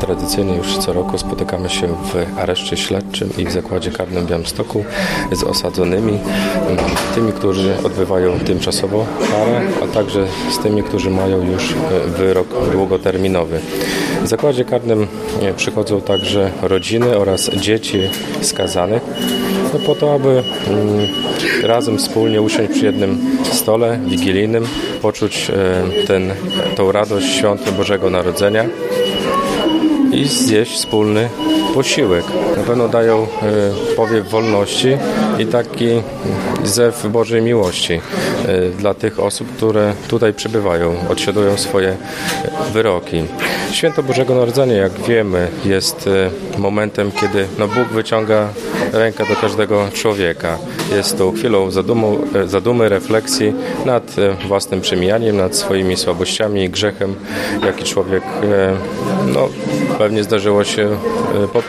Tradycyjnie już co roku spotykamy się w areszcie śledczym i w zakładzie karnym Białymstoku z osadzonymi, tymi, którzy odbywają tymczasowo karę, a także z tymi, którzy mają już e, wyrok długoterminowy. W zakładzie karnym e, przychodzą także rodziny oraz dzieci skazanych no po to, aby mm, razem wspólnie usiąść przy jednym stole wigilijnym, poczuć e, ten, tą radość świąt Bożego Narodzenia i zjeść wspólny posiłek. Na pewno dają e, powiew wolności i taki zew Bożej miłości e, dla tych osób, które tutaj przybywają, odsiadują swoje wyroki. Święto Bożego Narodzenia, jak wiemy, jest e, momentem, kiedy no, Bóg wyciąga rękę do każdego człowieka. Jest to chwilą zadumu, zadumy, refleksji nad własnym przemijaniem, nad swoimi słabościami i grzechem, jaki człowiek no, pewnie zdarzyło się popełnić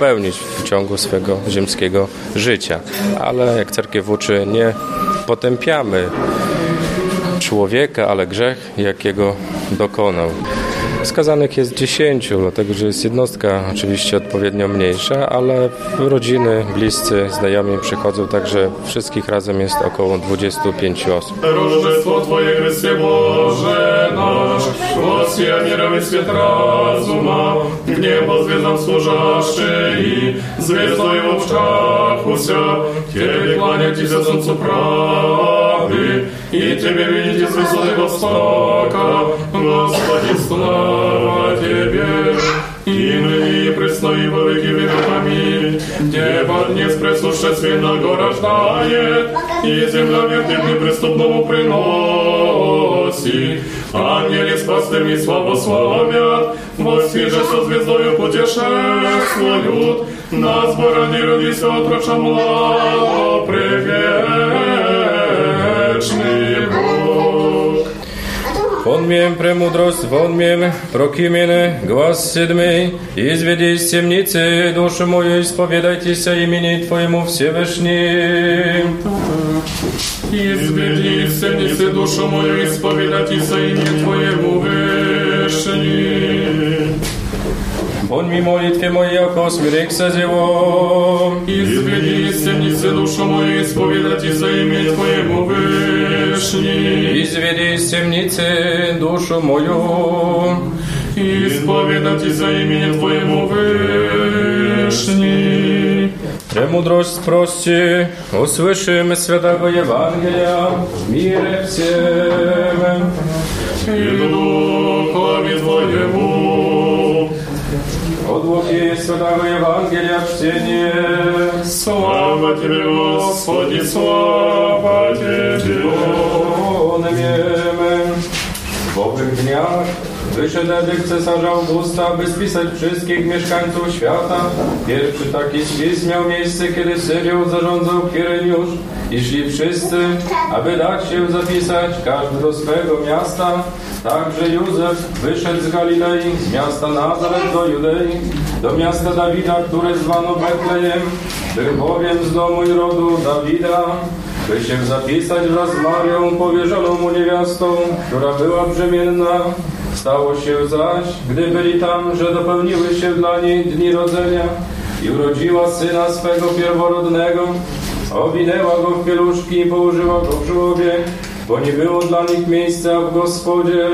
w ciągu swego ziemskiego życia. Ale jak cerkiew uczy, nie potępiamy człowieka, ale grzech, jakiego dokonał. Skazanych jest 10, dlatego że jest jednostka oczywiście odpowiednio mniejsza, ale rodziny, bliscy, znajomi przychodzą, także wszystkich razem jest około 25 osób. Różestwo Twoje, Chrystie Boże nasz, Господь я свет свет разума, к небо звездам служащие, звездой в обшахуся, тебе кланяйтесь солнцу правды, и тебе видите звезды востока, Господи, слава тебе! И ныне предстои во веки веков. где поднес днес свина горождает, и земля мир тебе преступному приносит. Ангели с пастырьми славу славят, Воски же со звездою путешествуют, на сборане родись отроча младо, предвечный Бог. Он мем премудрость, вон мем прокимене, глаз седьмый, изведи из темницы душу мою, исповедайтесь имени Твоему Всевышний. Изведи из темницы душу мою, исповедайтесь имени Твоему Вышний. Он ми молитве мои, яко смирекся зево. Изведи из темницы душу мою, исповедайтесь имени Твоему Вышний. Изведи из темницы душу мою. Исповедайтесь имени Твоему Вышний. Премудрость спроси, услышим святого Евангелия, мире всем. И Духове Твоему. От Луки святого Евангелия чтение. Слава Тебе, Господи, слава Тебе. Onemiemy. W owych dniach wyszedł edykt cesarza Augusta, aby spisać wszystkich mieszkańców świata. Pierwszy taki spis miał miejsce, kiedy Syrią zarządzał Kiereniusz i szli wszyscy, aby dać się zapisać, każdy do swego miasta. Także Józef wyszedł z Galilei, z miasta Nazaret do Judei, do miasta Dawida, które zwano Betlejem, był bowiem z domu i rodu Dawida, by się zapisać wraz z Marią, powierzoną mu niewiastą, która była brzemienna. Stało się zaś, gdy byli tam, że dopełniły się dla niej dni rodzenia i urodziła syna swego pierworodnego. Owinęła go w pieluszki i położyła go w żłobie, bo nie było dla nich miejsca w gospodzie.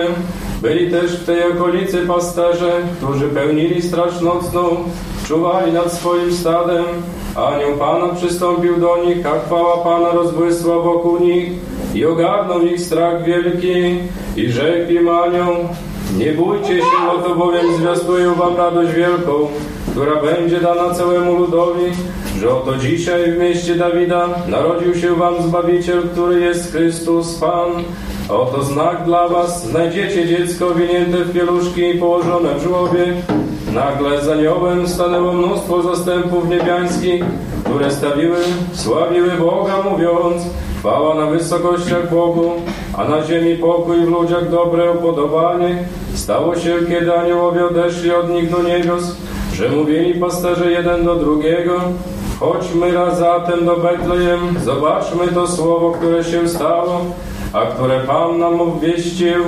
Byli też w tej okolicy pasterze, którzy pełnili straż nocną, czuwali nad swoim stadem. Anioł Pana przystąpił do nich, a chwała Pana rozbłysła wokół nich i ogarnął ich strach wielki i rzekł im anioł, nie bójcie się, oto bowiem zwiastuję wam radość wielką, która będzie dana całemu ludowi, że oto dzisiaj w mieście Dawida narodził się wam Zbawiciel, który jest Chrystus Pan. Oto znak dla was, znajdziecie dziecko winięte w pieluszki i położone w żłobie. Nagle za aniołem stanęło mnóstwo zastępów niebiańskich, które stawiły, sławiły Boga, mówiąc, chwała na wysokościach Bogu, a na ziemi pokój w ludziach dobre upodobanie. Stało się, kiedy aniołowie odeszli od nich do niebios, że mówili pasterze jeden do drugiego, chodźmy raz zatem do Betlejem, zobaczmy to słowo, które się stało, a które Pan nam obwieścił.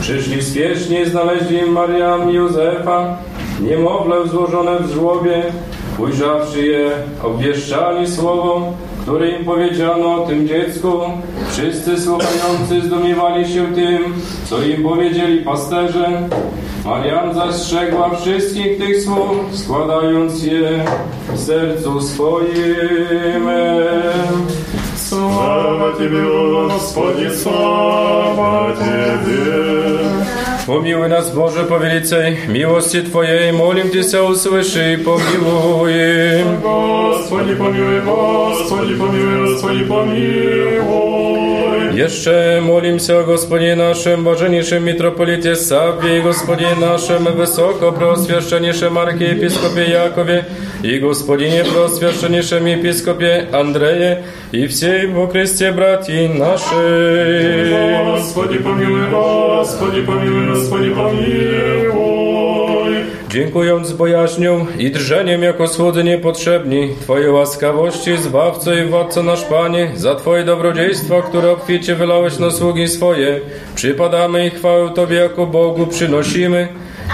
Przyszli spiesznie i znaleźli Mariam i Józefa, niemowlę złożone w żłobie, ujrzawszy je, obwieszczali słowo, które im powiedziano o tym dziecku. Wszyscy słuchający zdumiewali się tym, co im powiedzieli pasterze. Marian zastrzegła wszystkich tych słów, składając je w sercu swoim. Слава Тебе, Господи, слава Тебе. Помилуй нас, Боже, по велицей милости Твоей, молим Тебя, услыши и помилуй. Господи, помилуй, Господи, помилуй, Господи, помилуй. Jeszcze молимся о Господине нашем, Боженейшем митрополите Савве и Господине нашем Высокопросвященнейшем архиепископе Якове и Господине Просвященнейшем епископе Андрее и всей во Христе братья наши. Господи, помилуй, Господи, помилуй, Господи, помилуй. Dziękując z bojaźnią i drżeniem jako słudzy niepotrzebni Twojej łaskawości, Zbawco i Władco nasz Panie, za Twoje dobrodziejstwa, które obficie wylałeś na sługi swoje, przypadamy i chwałę Tobie jako Bogu przynosimy.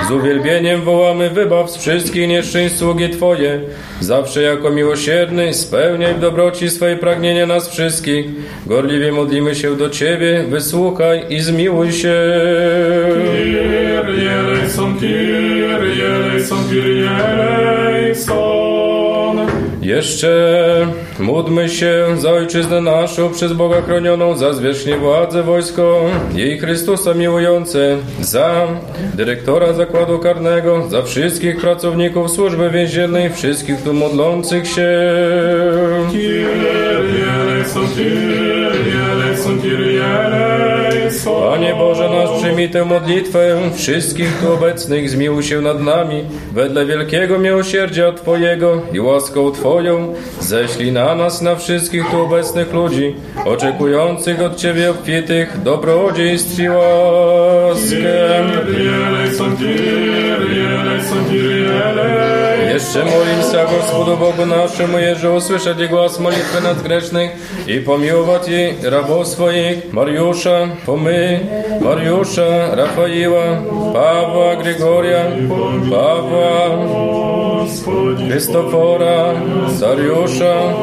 Z uwielbieniem wołamy, wybaw z wszystkich nieszczęść sługi Twoje. Zawsze jako miłosierny, spełniaj w dobroci swoje pragnienia nas wszystkich. Gorliwie modlimy się do Ciebie, wysłuchaj i zmiłuj się. Kyrie eleison, Kyrie Kyrie. Jeszcze módlmy się za ojczyznę naszą, przez Boga chronioną, za zwierzchnie władzę wojsko, jej Chrystusa miłujące, za dyrektora zakładu karnego, za wszystkich pracowników służby więziennej, wszystkich tu modlących się. Panie Boże nasz, przyjmij tę modlitwę wszystkich tu obecnych, zmiłuj się nad nami, wedle wielkiego miłosierdzia Twojego i łaską Twoją, ześlij na nas, na wszystkich tu obecnych ludzi, oczekujących od Ciebie obfitych dobrodziejstw i łaskę. Jeszcze molím się Gospodu Bogu naszemu, jeże usłyszeć głos modlitwy nad grzesznych i pomiłować jej rabów swoich, Mariusza, Pomy, Mariusza, Rafaila, Pawła, Grigoria, Pawła, Господи, Христофора, Сарюша,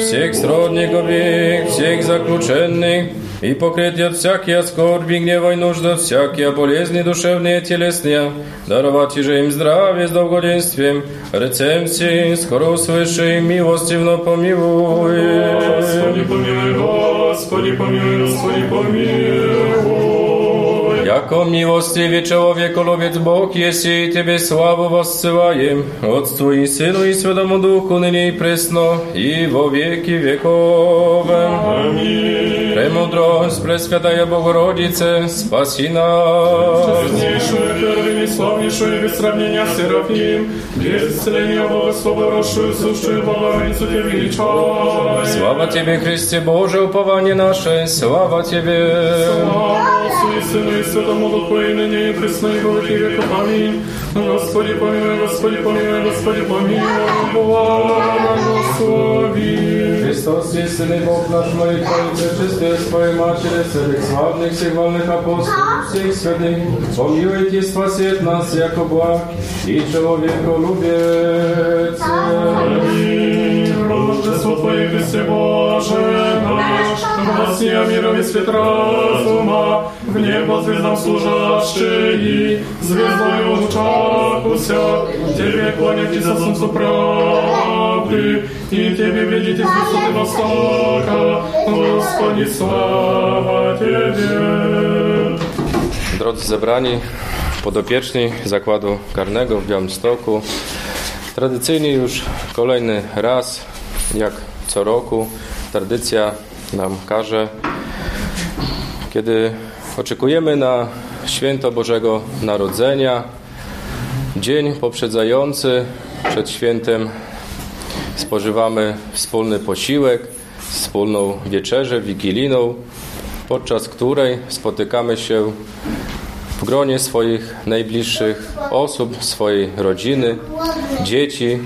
всех сродников их, всех заключенных, и покрыть от всякие скорби, гнева и нужды, от всякие болезни душевные и телесные, даровать же им здравие с долгоденствием, рецемси, скоро услыши, милостивно помилуй. Господи, помилуй, Господи, помилуй, Господи, помилуй. Jako miłostivý człowiekolowец Бог, если Тебе славу воссылаем, Отцу и Сыну и Святому Духу, ныне и пресно, и во веки веков. Аминь. Премудрость, Пресвятая Богородице, спаси нас. Честнейшую, первую, Славнейшую, без сравнения Серафим, без исцеления росшую, сущую Богородицу Тебе величай. Слава Тебе, Христе Боже, упование наше, слава Тебе. Слава Отцу и Сыну и Святому Духу, и ныне и присно, и во веки веков. Аминь. Господи, помилуй, Господи, помилуй, Господи, помилуй, благослови. Христос, истинный Бог наш, молитвоице, чистые своей Матери, святых славных, всех волных апостолов, всех святых, помилуйте и спасет нас, яко благ и человеколюбец. Аминь. Рождество Твое, Христе Боже наш, Właśnie mirowiec świat rozuma, w niebo zwiedzam służaszczy i zwiedzą uczaku się. Ciebie kłaniam ci za sącu prawdy i Ciebie wiedzieć jest wysoty wostoka, Gospodzi sława Ciebie. Drodzy zebrani, podopieczni Zakładu Karnego w Białymstoku, tradycyjnie już kolejny raz, jak co roku, tradycja nam każe, kiedy oczekujemy na święto Bożego Narodzenia, dzień poprzedzający przed świętem spożywamy wspólny posiłek, wspólną wieczerzę wigilijną podczas której spotykamy się w gronie swoich najbliższych osób, swojej rodziny, dzieci,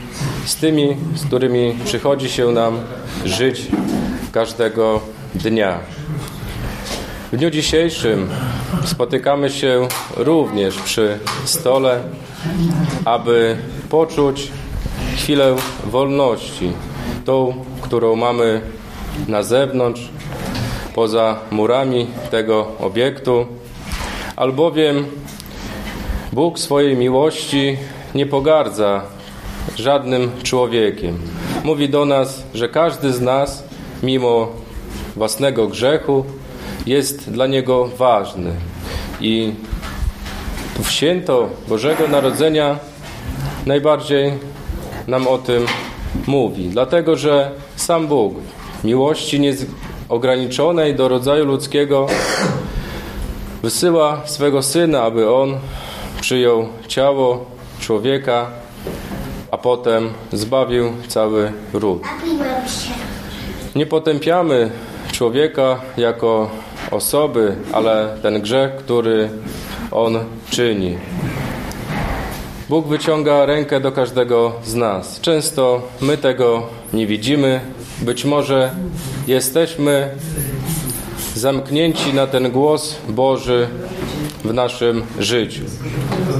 z tymi, z którymi przychodzi się nam żyć każdego dnia. W dniu dzisiejszym spotykamy się również przy stole, aby poczuć chwilę wolności, tą, którą mamy na zewnątrz, poza murami tego obiektu, albowiem Bóg swojej miłości nie pogardza żadnym człowiekiem. Mówi do nas, że każdy z nas, mimo własnego grzechu, jest dla Niego ważny. I w święto Bożego Narodzenia najbardziej nam o tym mówi. Dlatego, że sam Bóg miłości nieograniczonej do rodzaju ludzkiego wysyła swego Syna, aby On przyjął ciało człowieka, a potem zbawił cały ród. Nie potępiamy człowieka jako osoby, ale ten grzech, który on czyni. Bóg wyciąga rękę do każdego z nas. Często my tego nie widzimy. Być może jesteśmy zamknięci na ten głos Boży w naszym życiu.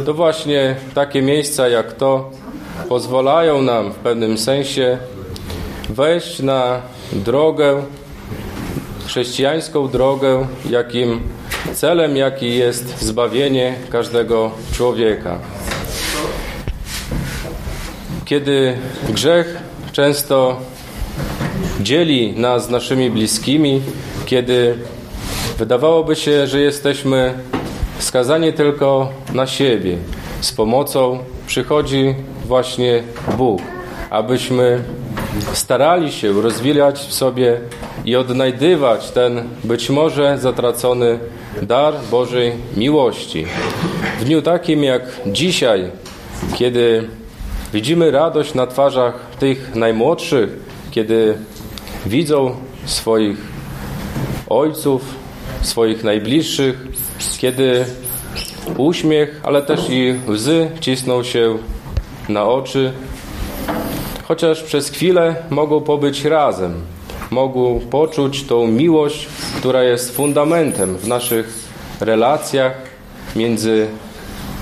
To właśnie takie miejsca jak to pozwalają nam w pewnym sensie wejść na drogę, chrześcijańską drogę, jakim celem, jaki jest zbawienie każdego człowieka. Kiedy grzech często dzieli nas z naszymi bliskimi, kiedy wydawałoby się, że jesteśmy skazani tylko na siebie, z pomocą przychodzi właśnie Bóg, abyśmy starali się rozwijać w sobie i odnajdywać ten być może zatracony dar Bożej miłości. W dniu takim jak dzisiaj, kiedy widzimy radość na twarzach tych najmłodszych, kiedy widzą swoich ojców, swoich najbliższych, kiedy uśmiech, ale też i łzy cisną się na oczy, chociaż przez chwilę mogą pobyć razem, mogą poczuć tą miłość, która jest fundamentem w naszych relacjach między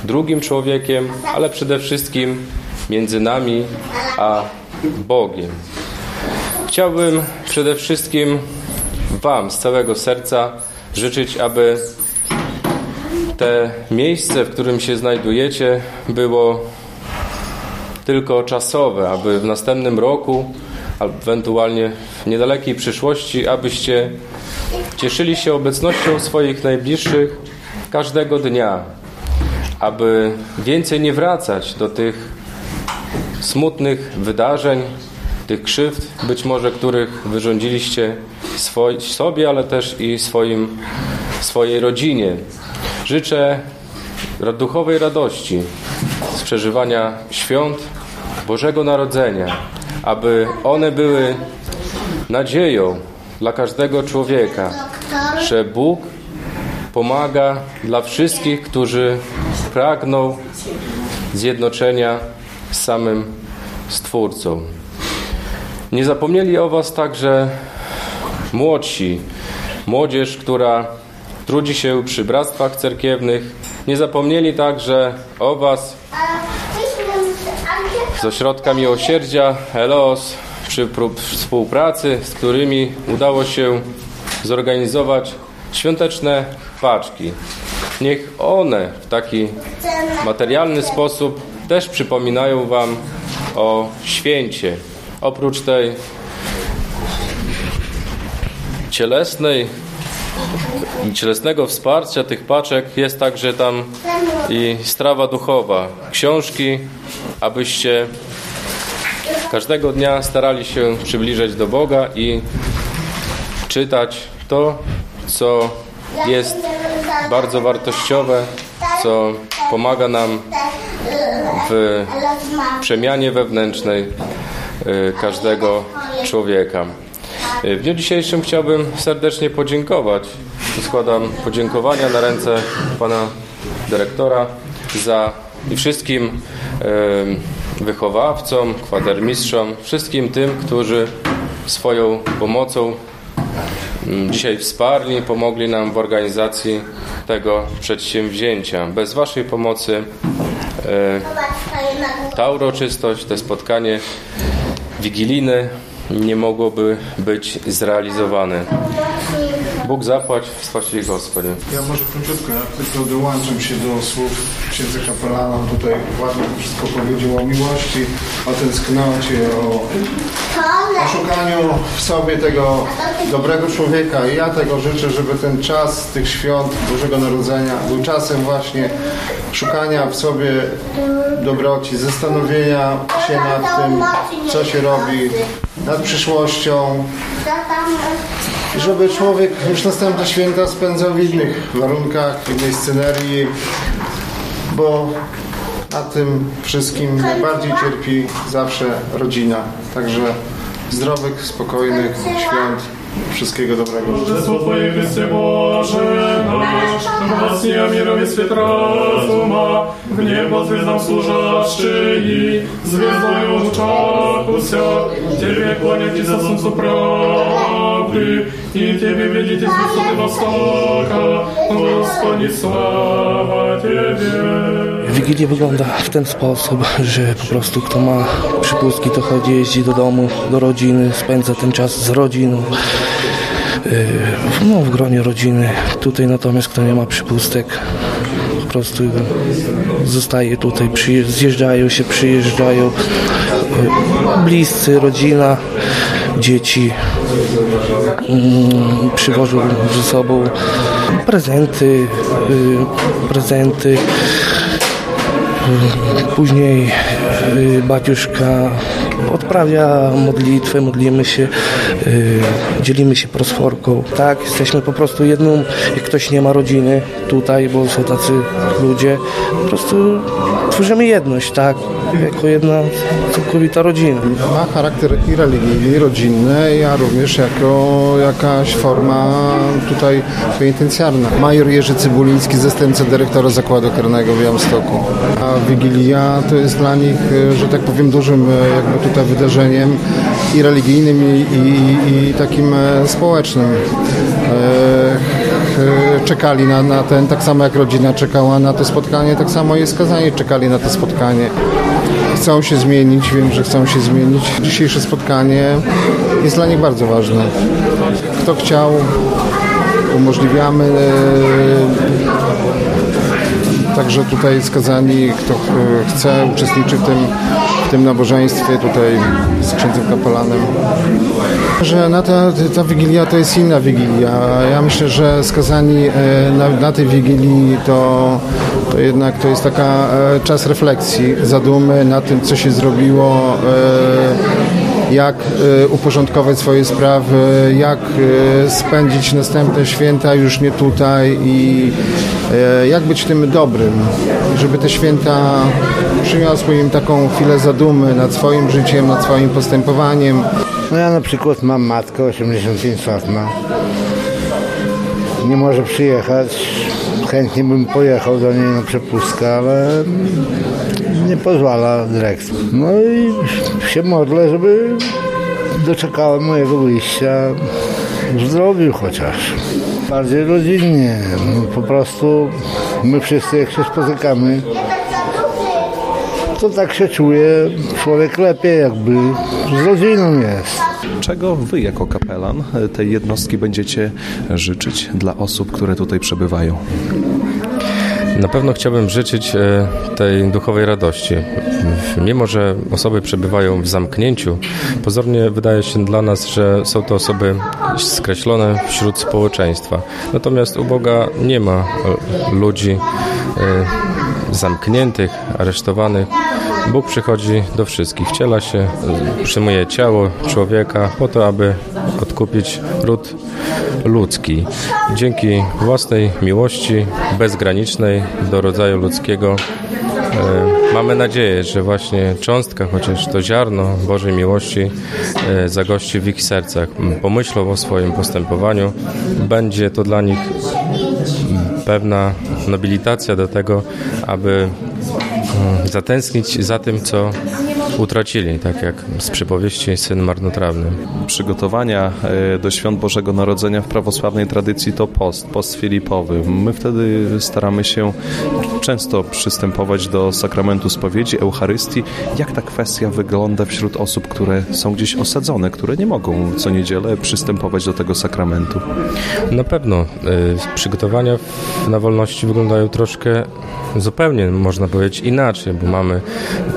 drugim człowiekiem, ale przede wszystkim między nami a Bogiem. Chciałbym przede wszystkim Wam z całego serca życzyć, aby te miejsce, w którym się znajdujecie, było tylko czasowe, aby w następnym roku, albo ewentualnie w niedalekiej przyszłości, abyście cieszyli się obecnością swoich najbliższych każdego dnia, aby więcej nie wracać do tych smutnych wydarzeń, tych krzywd, być może których wyrządziliście swoj, sobie, ale też i swoim, swojej rodzinie. Życzę duchowej radości z przeżywania świąt Bożego Narodzenia, aby one były nadzieją dla każdego człowieka, że Bóg pomaga dla wszystkich, którzy pragną zjednoczenia z samym Stwórcą. Nie zapomnieli o Was także młodsi, młodzież, która trudzi się przy bractwach cerkiewnych. Nie zapomnieli także o Was z Ośrodka Miłosierdzia Elos przy współpracy, z którymi udało się zorganizować świąteczne paczki. Niech one w taki materialny sposób też przypominają Wam o święcie. Oprócz tej cielesnej cielesnego wsparcia tych paczek jest także tam i strawa duchowa, książki, abyście każdego dnia starali się przybliżać do Boga i czytać to, co jest bardzo wartościowe, co pomaga nam w przemianie wewnętrznej y, każdego człowieka. Y, w dniu dzisiejszym chciałbym serdecznie podziękować składam podziękowania na ręce pana dyrektora za i wszystkim e, wychowawcom, kwatermistrzom, wszystkim tym, którzy swoją pomocą dzisiaj wsparli, pomogli nam w organizacji tego przedsięwzięcia. Bez Waszej pomocy e, ta uroczystość, to spotkanie wigilijne nie mogłoby być zrealizowane. Bóg zapłać w swości Gospodzie. Ja może króciutko, ja tylko dołączam się do słów księdza kapelana. Tutaj ładnie to wszystko powiedział o miłości, o tęsknocie, o, o szukaniu w sobie tego dobrego człowieka. I ja tego życzę, żeby ten czas tych świąt Bożego Narodzenia był czasem właśnie szukania w sobie dobroci, zastanowienia się nad tym, co się robi, nad przyszłością, żeby człowiek już następne święta spędzał w innych warunkach, w innej scenerii, bo na tym wszystkim najbardziej cierpi zawsze rodzina. Także zdrowych, spokojnych świąt. Wszystkiego dobrego. Królestwo Twoje, Chryste Boże nasz, Własnia mirowie swych razuma, w niebo zwiedzam służaczy i zwiedzą ją Ojcze, Ciebie stosunku prawdy i Ciebie z Gospodzie, sława Ciebie. Wigilia wygląda w ten sposób, że po prostu kto ma przypustki, to chodzi, jeździ do domu, do rodziny, spędza ten czas z rodziną. Yy, no, w gronie rodziny. Tutaj natomiast kto nie ma przypustek, po prostu zostaje tutaj, zjeżdżają się, przyjeżdżają, bliscy, rodzina, dzieci mm, przywożą ze sobą prezenty, yy, prezenty. Później y, baciuszka odprawia modlitwę, modlimy się, y, dzielimy się prosforką. Tak, jesteśmy po prostu jedną, jak ktoś nie ma rodziny tutaj, bo są tacy ludzie, po prostu tworzymy jedność, tak, jako jedna całkowita rodzina. Ma charakter i religijny, i rodzinny, a również jako jakaś forma tutaj penitencjarna. Major Jerzy Cybuliński, zastępca dyrektora Zakładu Karnego w Białymstoku. A Wigilia to jest dla nich, e, że tak powiem, dużym e, jakby tutaj wydarzeniem i religijnym, i, i, i takim e, społecznym. Czekali na, na ten, tak samo jak rodzina czekała na to spotkanie, tak samo i skazani czekali na to spotkanie chcą się zmienić, wiem, że chcą się zmienić. Dzisiejsze spotkanie jest dla nich bardzo ważne. Kto chciał, umożliwiamy. e, Także tutaj skazani, kto ch- chce, uczestniczy w tym, w tym nabożeństwie tutaj z księdzem kapelanem. Że na ta, ta Wigilia to jest inna Wigilia. Ja myślę, że skazani e, na, na tej Wigilii to, jednak to jest taka e, czas refleksji, zadumy na tym, co się zrobiło, e, jak e, uporządkować swoje sprawy, jak spędzić następne święta już nie tutaj i jak być tym dobrym, żeby te święta przyniosły im taką chwilę zadumy nad swoim życiem, nad swoim postępowaniem. No ja na przykład mam matkę 85 lat ma. Nie może przyjechać. Chętnie bym pojechał do niej na przepustkę, ale nie pozwala dyrekcja. No i się modlę, żeby doczekała mojego wyjścia w zdrowiu chociaż. Bardziej rodzinnie. No, po prostu my wszyscy jak się spotykamy, to tak się czuje człowiek lepiej, jakby z rodziną jest. Czego wy jako kapelan tej jednostki będziecie życzyć dla osób, które tutaj przebywają? Na pewno chciałbym życzyć e, tej duchowej radości. Mimo, że osoby przebywają w zamknięciu, pozornie wydaje się dla nas, że są to osoby skreślone wśród społeczeństwa. Natomiast u Boga nie ma e, ludzi e, zamkniętych, aresztowanych. Bóg przychodzi do wszystkich, wciela się, przyjmuje ciało człowieka po to, aby odkupić ród ludzki. Dzięki własnej miłości bezgranicznej do rodzaju ludzkiego e, mamy nadzieję, że właśnie cząstka, chociaż to ziarno Bożej miłości e, zagości w ich sercach. Pomyślą o swoim postępowaniu. Będzie to dla nich pewna nobilitacja do tego, aby zatęsknić za tym, co utracili, tak jak z przypowieści Syn Marnotrawny. Przygotowania e, do Świąt Bożego Narodzenia w prawosławnej tradycji to post, post Filipowy. My wtedy staramy się często przystępować do sakramentu spowiedzi, Eucharystii. Jak ta kwestia wygląda wśród osób, które są gdzieś osadzone, które nie mogą co niedzielę przystępować do tego sakramentu? Na pewno y, przygotowania na wolności wyglądają troszkę zupełnie, można powiedzieć, inaczej, bo mamy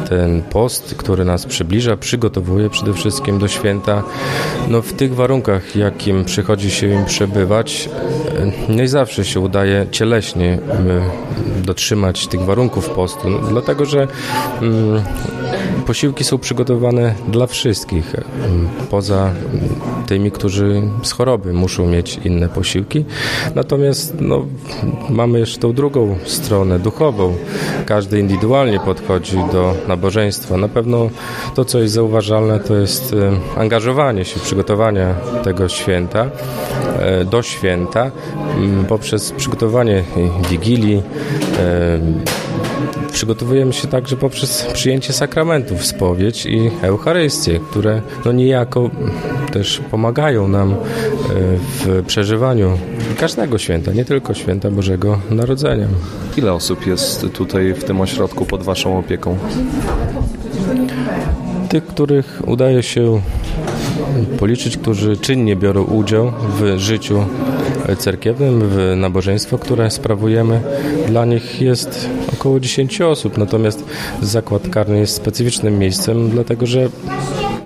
ten post, który nas przybliża, przygotowuje przede wszystkim do święta. No, w tych warunkach, jakim przychodzi się im przebywać, y, nie zawsze się udaje cieleśnie y, dotrzymać tych warunków postu, no, dlatego że mm, posiłki są przygotowane dla wszystkich, y, poza tymi, którzy z choroby muszą mieć inne posiłki. Natomiast no, mamy jeszcze tą drugą stronę duchową. Każdy indywidualnie podchodzi do nabożeństwa. Na pewno to, co jest zauważalne, to jest e, angażowanie się, przygotowanie tego święta e, do święta poprzez przygotowanie wigilii, e, przygotowujemy się także poprzez przyjęcie sakramentów, spowiedź i Eucharystię, które no niejako też pomagają nam w przeżywaniu każdego święta, nie tylko święta Bożego Narodzenia. Ile osób jest tutaj w tym ośrodku pod Waszą opieką? Tych, których udaje się policzyć, którzy czynnie biorą udział w życiu cerkiewnym, w nabożeństwo, które sprawujemy. Dla nich jest około 10 osób, natomiast zakład karny jest specyficznym miejscem, dlatego że